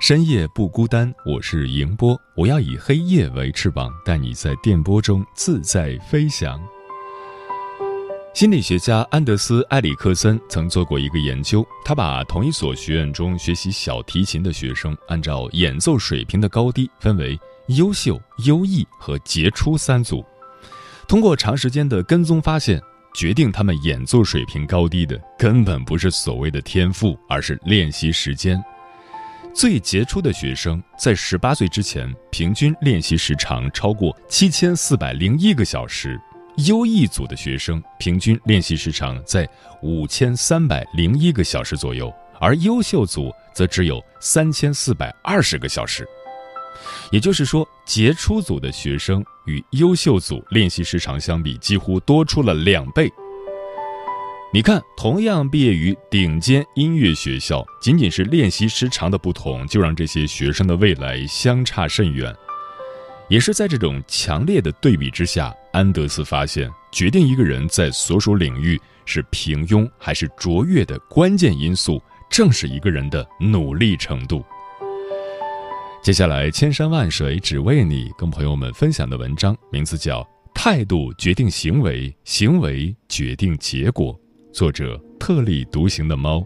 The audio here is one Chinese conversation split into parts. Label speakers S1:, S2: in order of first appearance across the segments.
S1: 深夜不孤单，我是迎波，我要以黑夜为翅膀，带你在电波中自在飞翔。心理学家安德斯·埃里克森曾做过一个研究，他把同一所学院中学习小提琴的学生，按照演奏水平的高低，分为优秀、优异和杰出三组。通过长时间的跟踪发现，决定他们演奏水平高低的根本不是所谓的天赋，而是练习时间。最杰出的学生在十八岁之前，平均练习时长超过七千四百零一个小时；优异组的学生平均练习时长在五千三百零一个小时左右，而优秀组则只有三千四百二十个小时。也就是说，杰出组的学生与优秀组练习时长相比，几乎多出了两倍。你看，同样毕业于顶尖音乐学校，仅仅是练习时长的不同，就让这些学生的未来相差甚远。也是在这种强烈的对比之下，安德斯发现，决定一个人在所属领域是平庸还是卓越的关键因素，正是一个人的努力程度。接下来，千山万水只为你，跟朋友们分享的文章名字叫《态度决定行为，行为决定结果》，作者特立独行的猫。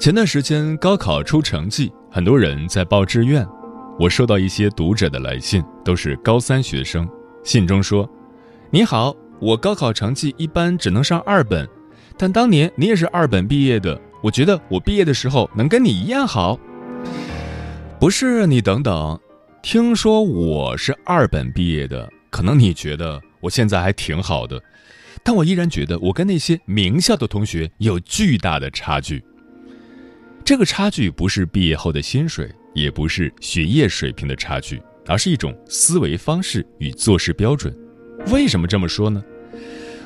S1: 前段时间高考出成绩，很多人在报志愿。我收到一些读者的来信，都是高三学生。信中说：“你好，我高考成绩一般，只能上二本。但当年你也是二本毕业的，我觉得我毕业的时候能跟你一样好。”不是你等等，听说我是二本毕业的，可能你觉得我现在还挺好的，但我依然觉得我跟那些名校的同学有巨大的差距。这个差距不是毕业后的薪水，也不是学业水平的差距，而是一种思维方式与做事标准。为什么这么说呢？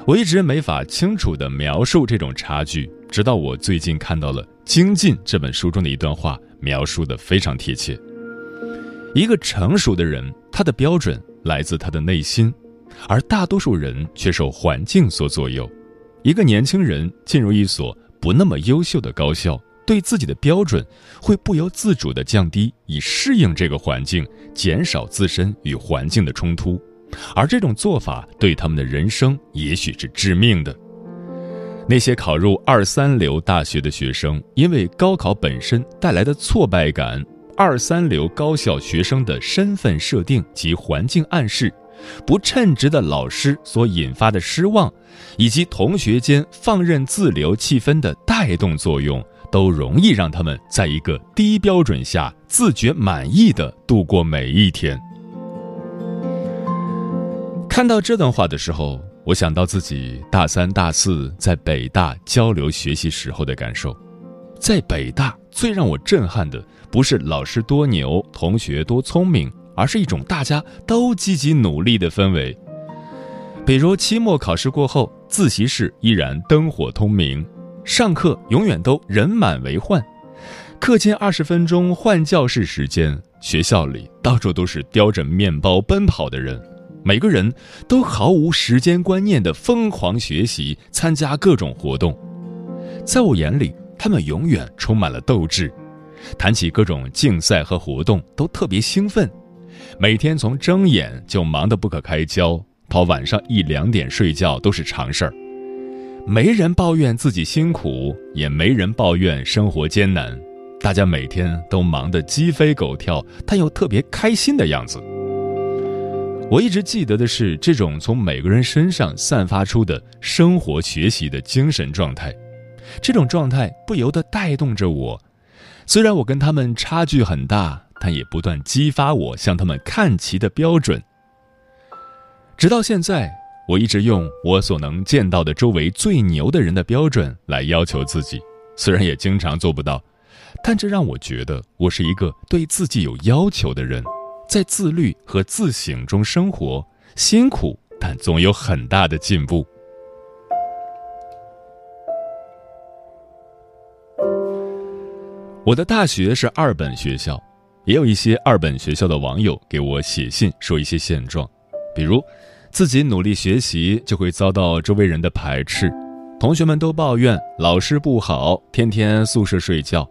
S1: 我一直没法清楚地描述这种差距，直到我最近看到了《精进》这本书中的一段话，描述的非常贴切。一个成熟的人，他的标准来自他的内心，而大多数人却受环境所左右。一个年轻人进入一所不那么优秀的高校。对自己的标准会不由自主地降低，以适应这个环境，减少自身与环境的冲突，而这种做法对他们的人生也许是致命的。那些考入二三流大学的学生，因为高考本身带来的挫败感，二三流高校学生的身份设定及环境暗示，不称职的老师所引发的失望，以及同学间放任自流气氛的带动作用。都容易让他们在一个低标准下自觉满意的度过每一天。看到这段话的时候，我想到自己大三、大四在北大交流学习时候的感受。在北大，最让我震撼的不是老师多牛、同学多聪明，而是一种大家都积极努力的氛围。比如期末考试过后，自习室依然灯火通明。上课永远都人满为患，课间二十分钟换教室时间，学校里到处都是叼着面包奔跑的人，每个人都毫无时间观念的疯狂学习，参加各种活动。在我眼里，他们永远充满了斗志，谈起各种竞赛和活动都特别兴奋，每天从睁眼就忙得不可开交，到晚上一两点睡觉都是常事儿。没人抱怨自己辛苦，也没人抱怨生活艰难，大家每天都忙得鸡飞狗跳，但又特别开心的样子。我一直记得的是这种从每个人身上散发出的生活、学习的精神状态，这种状态不由得带动着我。虽然我跟他们差距很大，但也不断激发我向他们看齐的标准。直到现在。我一直用我所能见到的周围最牛的人的标准来要求自己，虽然也经常做不到，但这让我觉得我是一个对自己有要求的人，在自律和自省中生活，辛苦但总有很大的进步。我的大学是二本学校，也有一些二本学校的网友给我写信说一些现状，比如。自己努力学习，就会遭到周围人的排斥。同学们都抱怨老师不好，天天宿舍睡觉，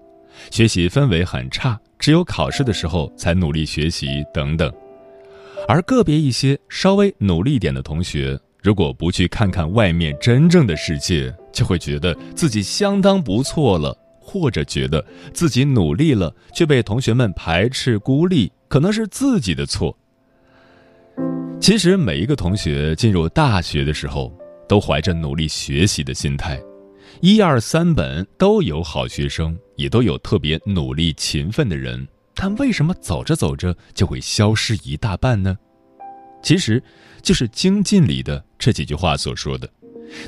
S1: 学习氛围很差，只有考试的时候才努力学习等等。而个别一些稍微努力点的同学，如果不去看看外面真正的世界，就会觉得自己相当不错了，或者觉得自己努力了却被同学们排斥孤立，可能是自己的错。其实每一个同学进入大学的时候，都怀着努力学习的心态，一二三本都有好学生，也都有特别努力勤奋的人。但为什么走着走着就会消失一大半呢？其实，就是精进里的这几句话所说的，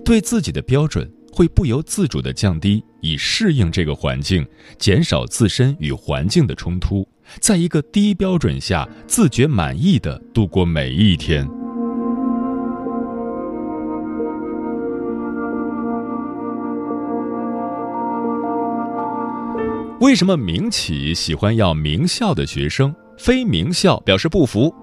S1: 对自己的标准会不由自主地降低，以适应这个环境，减少自身与环境的冲突。在一个低标准下，自觉满意的度过每一天。为什么名企喜欢要名校的学生，非名校表示不服？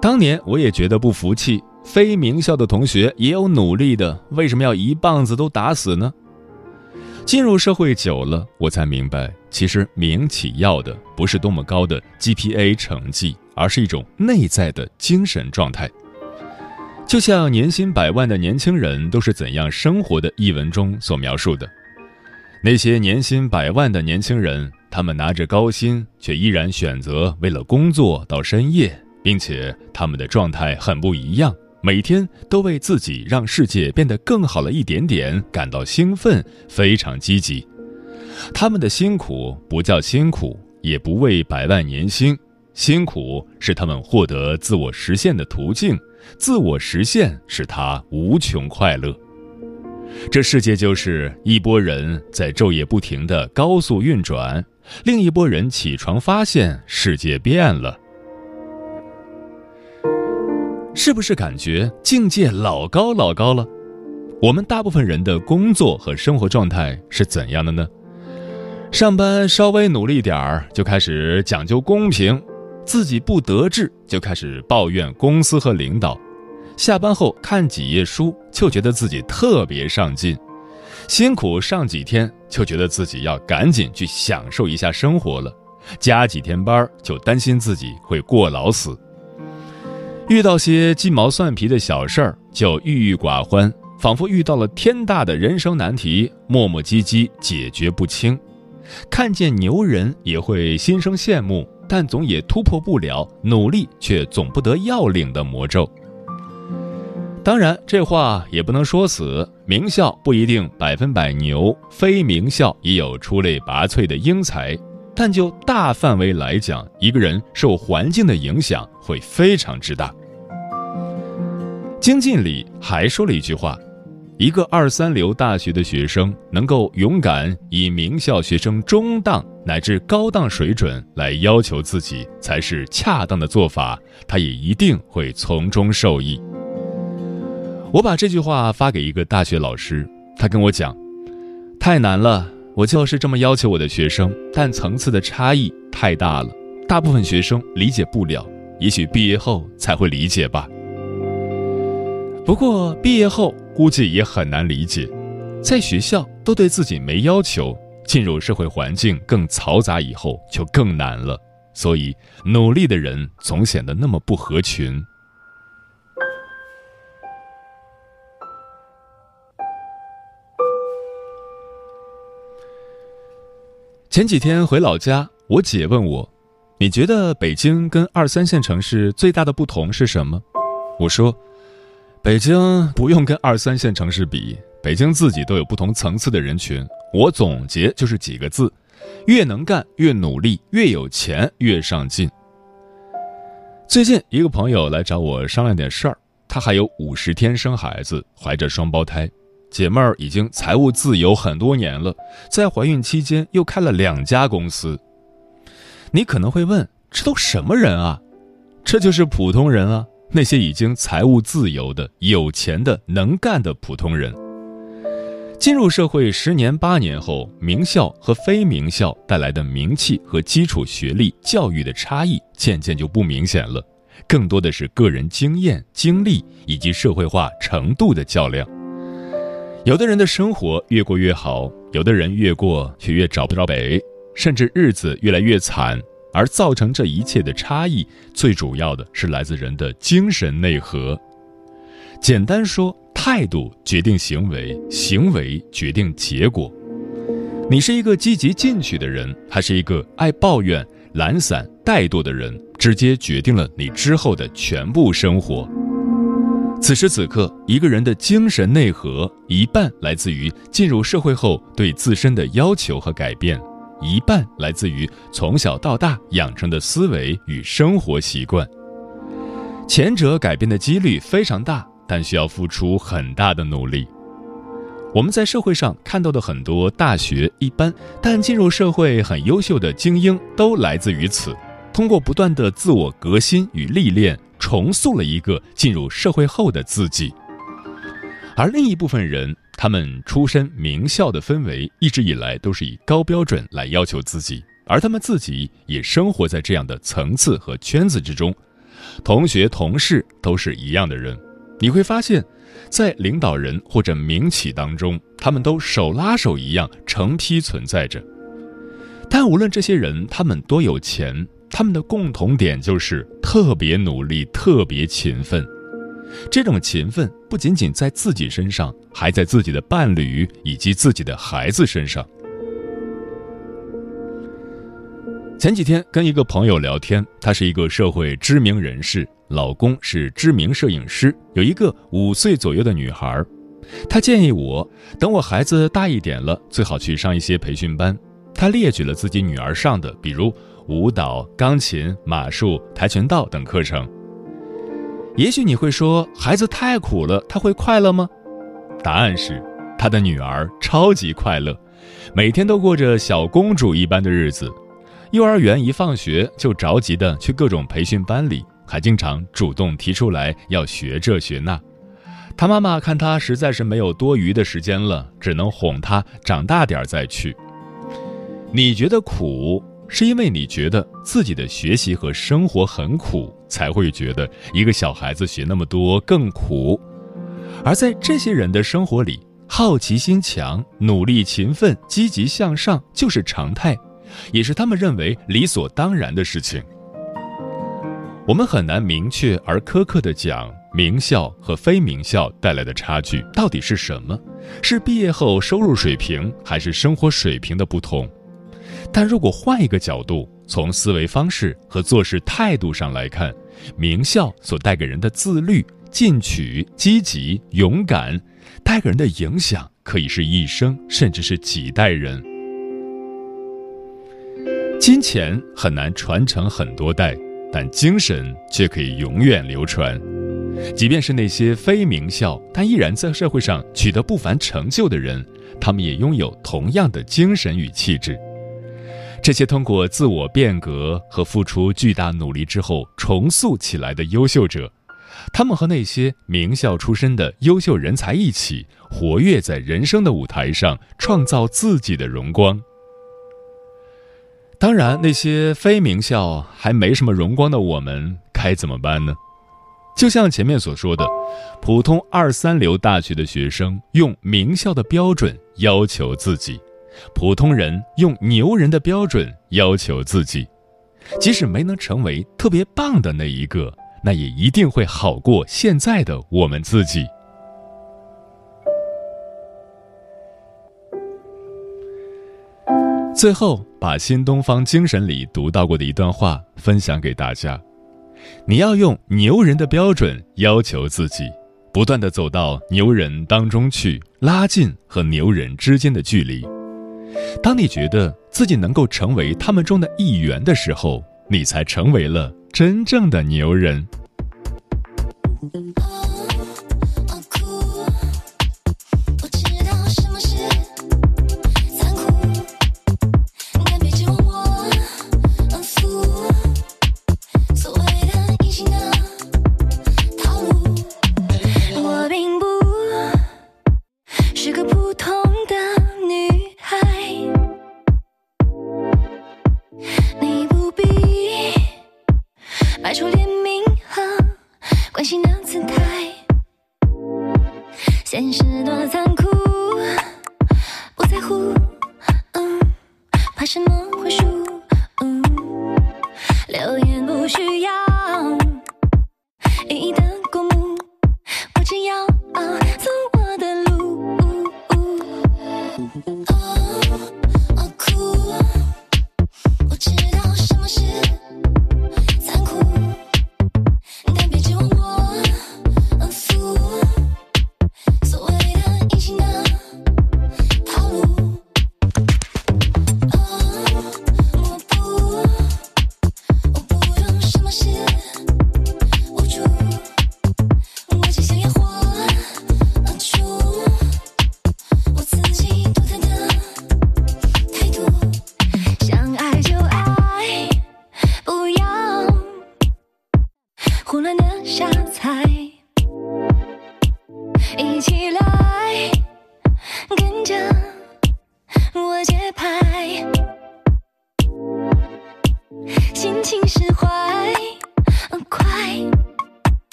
S1: 当年我也觉得不服气，非名校的同学也有努力的，为什么要一棒子都打死呢？进入社会久了，我才明白，其实民企要的不是多么高的 GPA 成绩，而是一种内在的精神状态。就像年薪百万的年轻人都是怎样生活的一文中所描述的，那些年薪百万的年轻人，他们拿着高薪，却依然选择为了工作到深夜，并且他们的状态很不一样。每天都为自己让世界变得更好了一点点感到兴奋，非常积极。他们的辛苦不叫辛苦，也不为百万年薪，辛苦是他们获得自我实现的途径，自我实现使他无穷快乐。这世界就是一拨人在昼夜不停的高速运转，另一拨人起床发现世界变了。是不是感觉境界老高老高了？我们大部分人的工作和生活状态是怎样的呢？上班稍微努力点儿就开始讲究公平，自己不得志就开始抱怨公司和领导，下班后看几页书就觉得自己特别上进，辛苦上几天就觉得自己要赶紧去享受一下生活了，加几天班就担心自己会过劳死。遇到些鸡毛蒜皮的小事儿就郁郁寡欢，仿佛遇到了天大的人生难题，磨磨唧唧解决不清；看见牛人也会心生羡慕，但总也突破不了努力却总不得要领的魔咒。当然，这话也不能说死，名校不一定百分百牛，非名校也有出类拔萃的英才。但就大范围来讲，一个人受环境的影响会非常之大。经进里还说了一句话：，一个二三流大学的学生能够勇敢以名校学生中档乃至高档水准来要求自己，才是恰当的做法。他也一定会从中受益。我把这句话发给一个大学老师，他跟我讲：，太难了，我就是这么要求我的学生，但层次的差异太大了，大部分学生理解不了，也许毕业后才会理解吧。不过毕业后估计也很难理解，在学校都对自己没要求，进入社会环境更嘈杂以后就更难了。所以，努力的人总显得那么不合群。前几天回老家，我姐问我：“你觉得北京跟二三线城市最大的不同是什么？”我说：“北京不用跟二三线城市比，北京自己都有不同层次的人群。我总结就是几个字：越能干越努力，越有钱越上进。”最近一个朋友来找我商量点事儿，他还有五十天生孩子，怀着双胞胎。姐妹儿已经财务自由很多年了，在怀孕期间又开了两家公司。你可能会问，这都什么人啊？这就是普通人啊，那些已经财务自由的、有钱的、能干的普通人。进入社会十年八年后，名校和非名校带来的名气和基础学历、教育的差异渐渐就不明显了，更多的是个人经验、经历以及社会化程度的较量。有的人的生活越过越好，有的人越过却越找不着北，甚至日子越来越惨。而造成这一切的差异，最主要的是来自人的精神内核。简单说，态度决定行为，行为决定结果。你是一个积极进取的人，还是一个爱抱怨、懒散、怠惰的人，直接决定了你之后的全部生活。此时此刻，一个人的精神内核一半来自于进入社会后对自身的要求和改变，一半来自于从小到大养成的思维与生活习惯。前者改变的几率非常大，但需要付出很大的努力。我们在社会上看到的很多大学一般，但进入社会很优秀的精英，都来自于此。通过不断的自我革新与历练。重塑了一个进入社会后的自己，而另一部分人，他们出身名校的氛围一直以来都是以高标准来要求自己，而他们自己也生活在这样的层次和圈子之中，同学同事都是一样的人。你会发现，在领导人或者民企当中，他们都手拉手一样成批存在着。但无论这些人他们多有钱。他们的共同点就是特别努力、特别勤奋。这种勤奋不仅仅在自己身上，还在自己的伴侣以及自己的孩子身上。前几天跟一个朋友聊天，他是一个社会知名人士，老公是知名摄影师，有一个五岁左右的女孩。他建议我，等我孩子大一点了，最好去上一些培训班。他列举了自己女儿上的，比如。舞蹈、钢琴、马术、跆拳道等课程。也许你会说，孩子太苦了，他会快乐吗？答案是，他的女儿超级快乐，每天都过着小公主一般的日子。幼儿园一放学就着急的去各种培训班里，还经常主动提出来要学这学那。他妈妈看他实在是没有多余的时间了，只能哄他长大点再去。你觉得苦？是因为你觉得自己的学习和生活很苦，才会觉得一个小孩子学那么多更苦。而在这些人的生活里，好奇心强、努力勤奋、积极向上就是常态，也是他们认为理所当然的事情。我们很难明确而苛刻地讲名校和非名校带来的差距到底是什么，是毕业后收入水平，还是生活水平的不同？但如果换一个角度，从思维方式和做事态度上来看，名校所带给人的自律、进取、积极、勇敢，带给人的影响可以是一生，甚至是几代人。金钱很难传承很多代，但精神却可以永远流传。即便是那些非名校但依然在社会上取得不凡成就的人，他们也拥有同样的精神与气质。这些通过自我变革和付出巨大努力之后重塑起来的优秀者，他们和那些名校出身的优秀人才一起，活跃在人生的舞台上，创造自己的荣光。当然，那些非名校还没什么荣光的我们，该怎么办呢？就像前面所说的，普通二三流大学的学生用名校的标准要求自己。
S2: 普通人用牛人的标准要求自己，即使没能成为特别棒的那一个，那也一定会好过现在的我们自己。最后，把新东方精神里读到过的一段话分享给大家：你要用牛人的标准要求自己。不断的走到牛人当中去，拉近和牛人之间的距离。当你觉得自己能够成为他们中的一员的时候，你才成为了真正的牛人。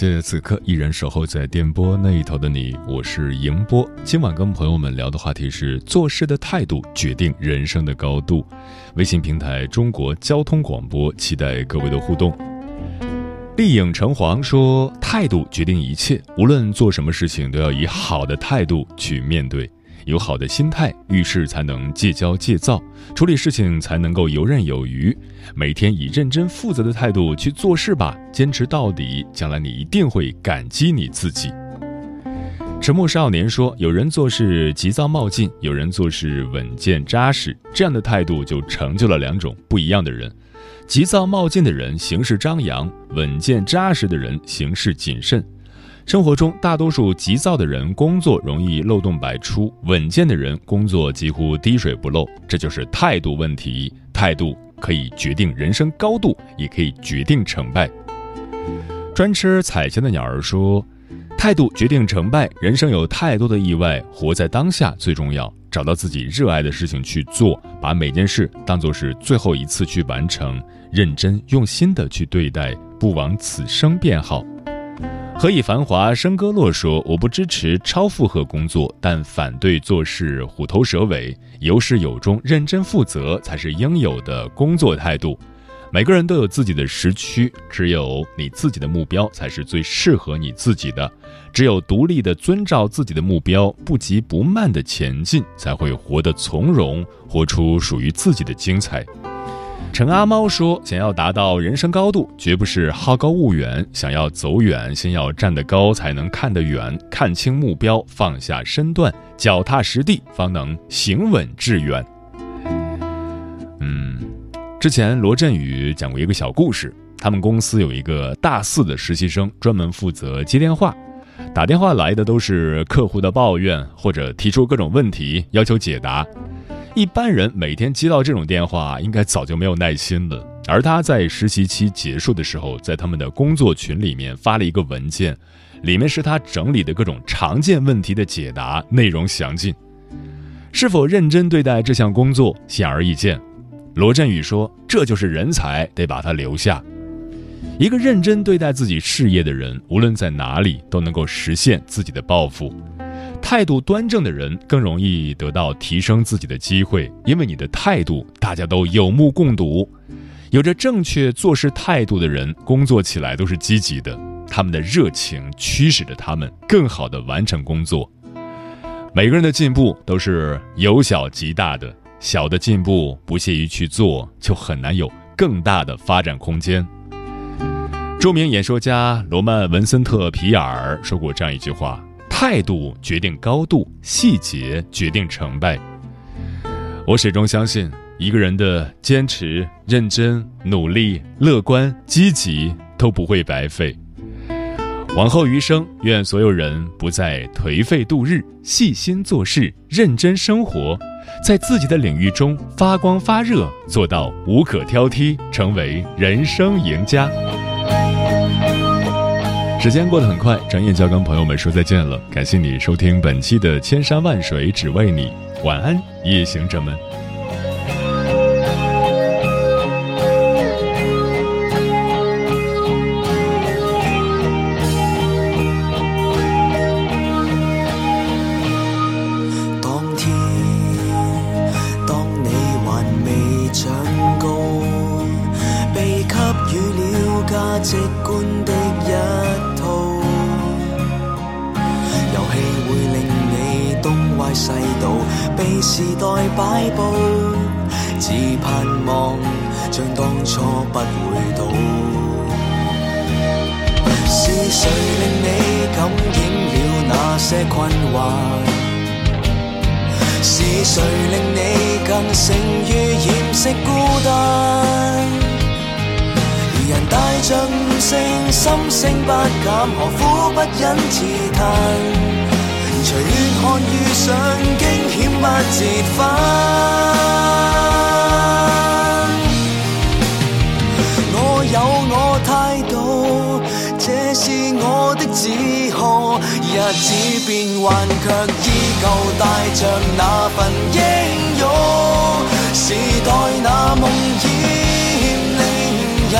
S2: 谢谢此刻依然守候在电波那一头的你，我是迎波。今晚跟朋友们聊的话题是：做事的态度决定人生的高度。微信平台中国交通广播，期待各位的互动。丽影橙黄说：“态度决定一切，无论做什么事情，都要以好的态度去面对。有好的心态，遇事才能戒骄戒躁，处理事情才能够游刃有余。每天以认真负责的态度去做事吧，坚持到底，将来你一定会感激你自己。”沉默少年说：“有人做事急躁冒进，有人做事稳健扎实，这样的态度就成就了两种不一样的人。”急躁冒进的人行事张扬，稳健扎实的人行事谨慎。生活中，大多数急躁的人工作容易漏洞百出，稳健的人工作几乎滴水不漏。这就是态度问题，
S1: 态度可以决定人生高度，也可以决定成败。专吃彩钱的鸟儿说：“态度决定成败，人生有太多的意外，活在当下最重要。找到自己热爱的事情去做，把每件事当做是最后一次去完成，认真用心的去对待，不枉此生便好。”何以繁华笙歌落说：“我不支持超负荷工作，但反对做事虎头蛇尾，有始有终，认真负责才是应有的工作态度。每个人都有自己的时区，只有你自己的目标才是最适合你自己的。只有独立的遵照自己的目标，不急不慢的前进，才会活得从容，活出属于自己的精彩。”陈阿猫说：“想要达到人生高度，绝不是好高骛远。想要走远，先要站得高，才能看得远。看清目标，放下身段，脚踏实地，方能行稳致远。”嗯，之前罗振宇讲过一个小故事。他们公司有一个大四的实习生，专门负责接电话。打电话来的都是客户的抱怨，或者提出各种问题，要求解答。一般人每天接到这种电话，应该早就没有耐心了。而他在实习期结束的时候，在他们的工作群里面发了一个文件，里面是他整理的各种常见问题的解答，内容详尽。是否认真对待这项工作，显而易见。罗振宇说：“这就是人才，得把他留下。一个认真对待自己事业的人，无论在哪里都能够实现自己的抱负。”态度端正的人更容易得到提升自己的机会，因为你的态度大家都有目共睹。有着正确做事态度的人，工作起来都是积极的，他们的热情驱使着他们更好的完成工作。每个人的进步都是由小及大的，小的进步不屑于去做，就很难有更大的发展空间。著名演说家罗曼·文森特·皮尔说过这样一句话。态度决定高度，细节决定成败。我始终相信，一个人的坚持、认真、努力、乐观、积极都不会白费。往后余生，愿所有人不再颓废度日，细心做事，认真生活，在自己的领域中发光发热，做到无可挑剔，成为人生赢家。时间过得很快，转眼就要跟朋友们说再见了。感谢你收听本期的《千山万水只为你》，晚安，夜行者们。
S3: 人带着悟性，心声不减，何苦不忍自叹？随远看遇上惊险不折返，我有我态度，这是我的自豪。日子变幻，却依旧带着那份英勇。时代那梦魇令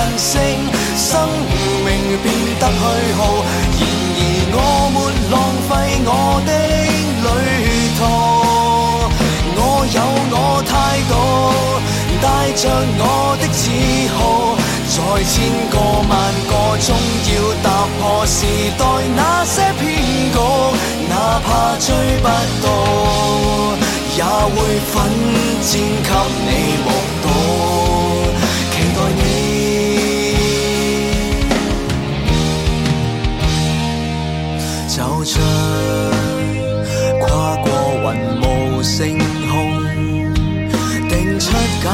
S3: 人性，生命变得虚耗。然而我没浪费我的旅途，我有我态度，带着我的自豪，在千个万个中要打破时代那些骗局，哪怕追不到，也会奋战给你目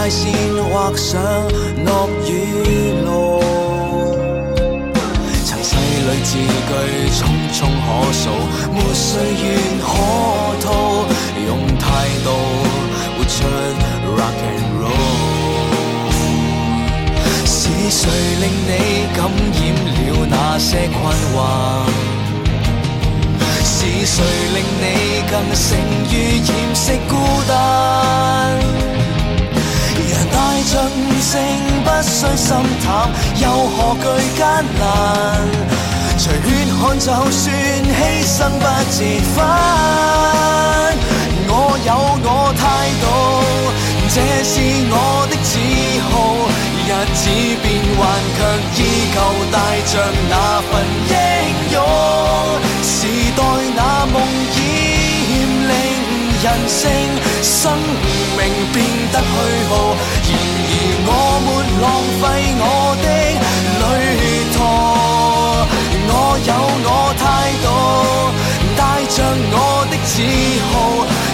S3: 界线，画上乐与怒。尘世里字句匆匆可数，没岁月可吐，用态度活出 rock and roll。是谁令你感染了那些困惑？是谁令你更胜于掩饰孤单？人大着悟性，不需心淡，又何惧艰难？除血汗，就算牺牲不折返。我有我态度，这是我的自豪。日子变幻，却依旧带着那份英勇。时代那梦人性，生命变得虚耗。然而我没浪费我的旅途，我有我态度，带着我的自豪。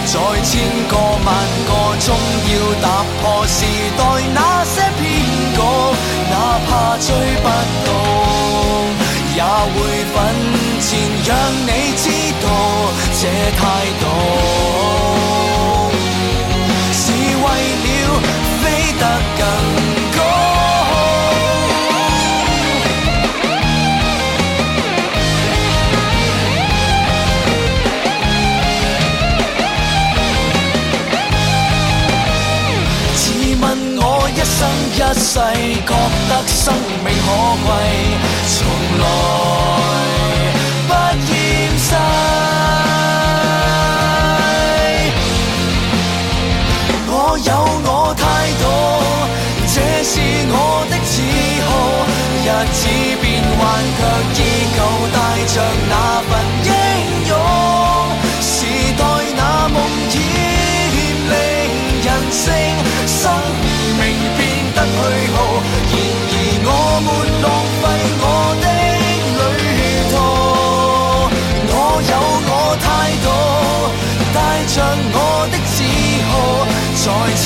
S3: 在千个万个中，要踏破时代那些骗局，哪怕追不到，也会奋前，让你知道这态度世，覺得生命可貴，從來不厌世。我有我態度，這是我的自豪。日子變幻，卻依旧帶着那份變得虛耗。然而我没浪费我的旅途，我有我态度，带着我的自豪，在前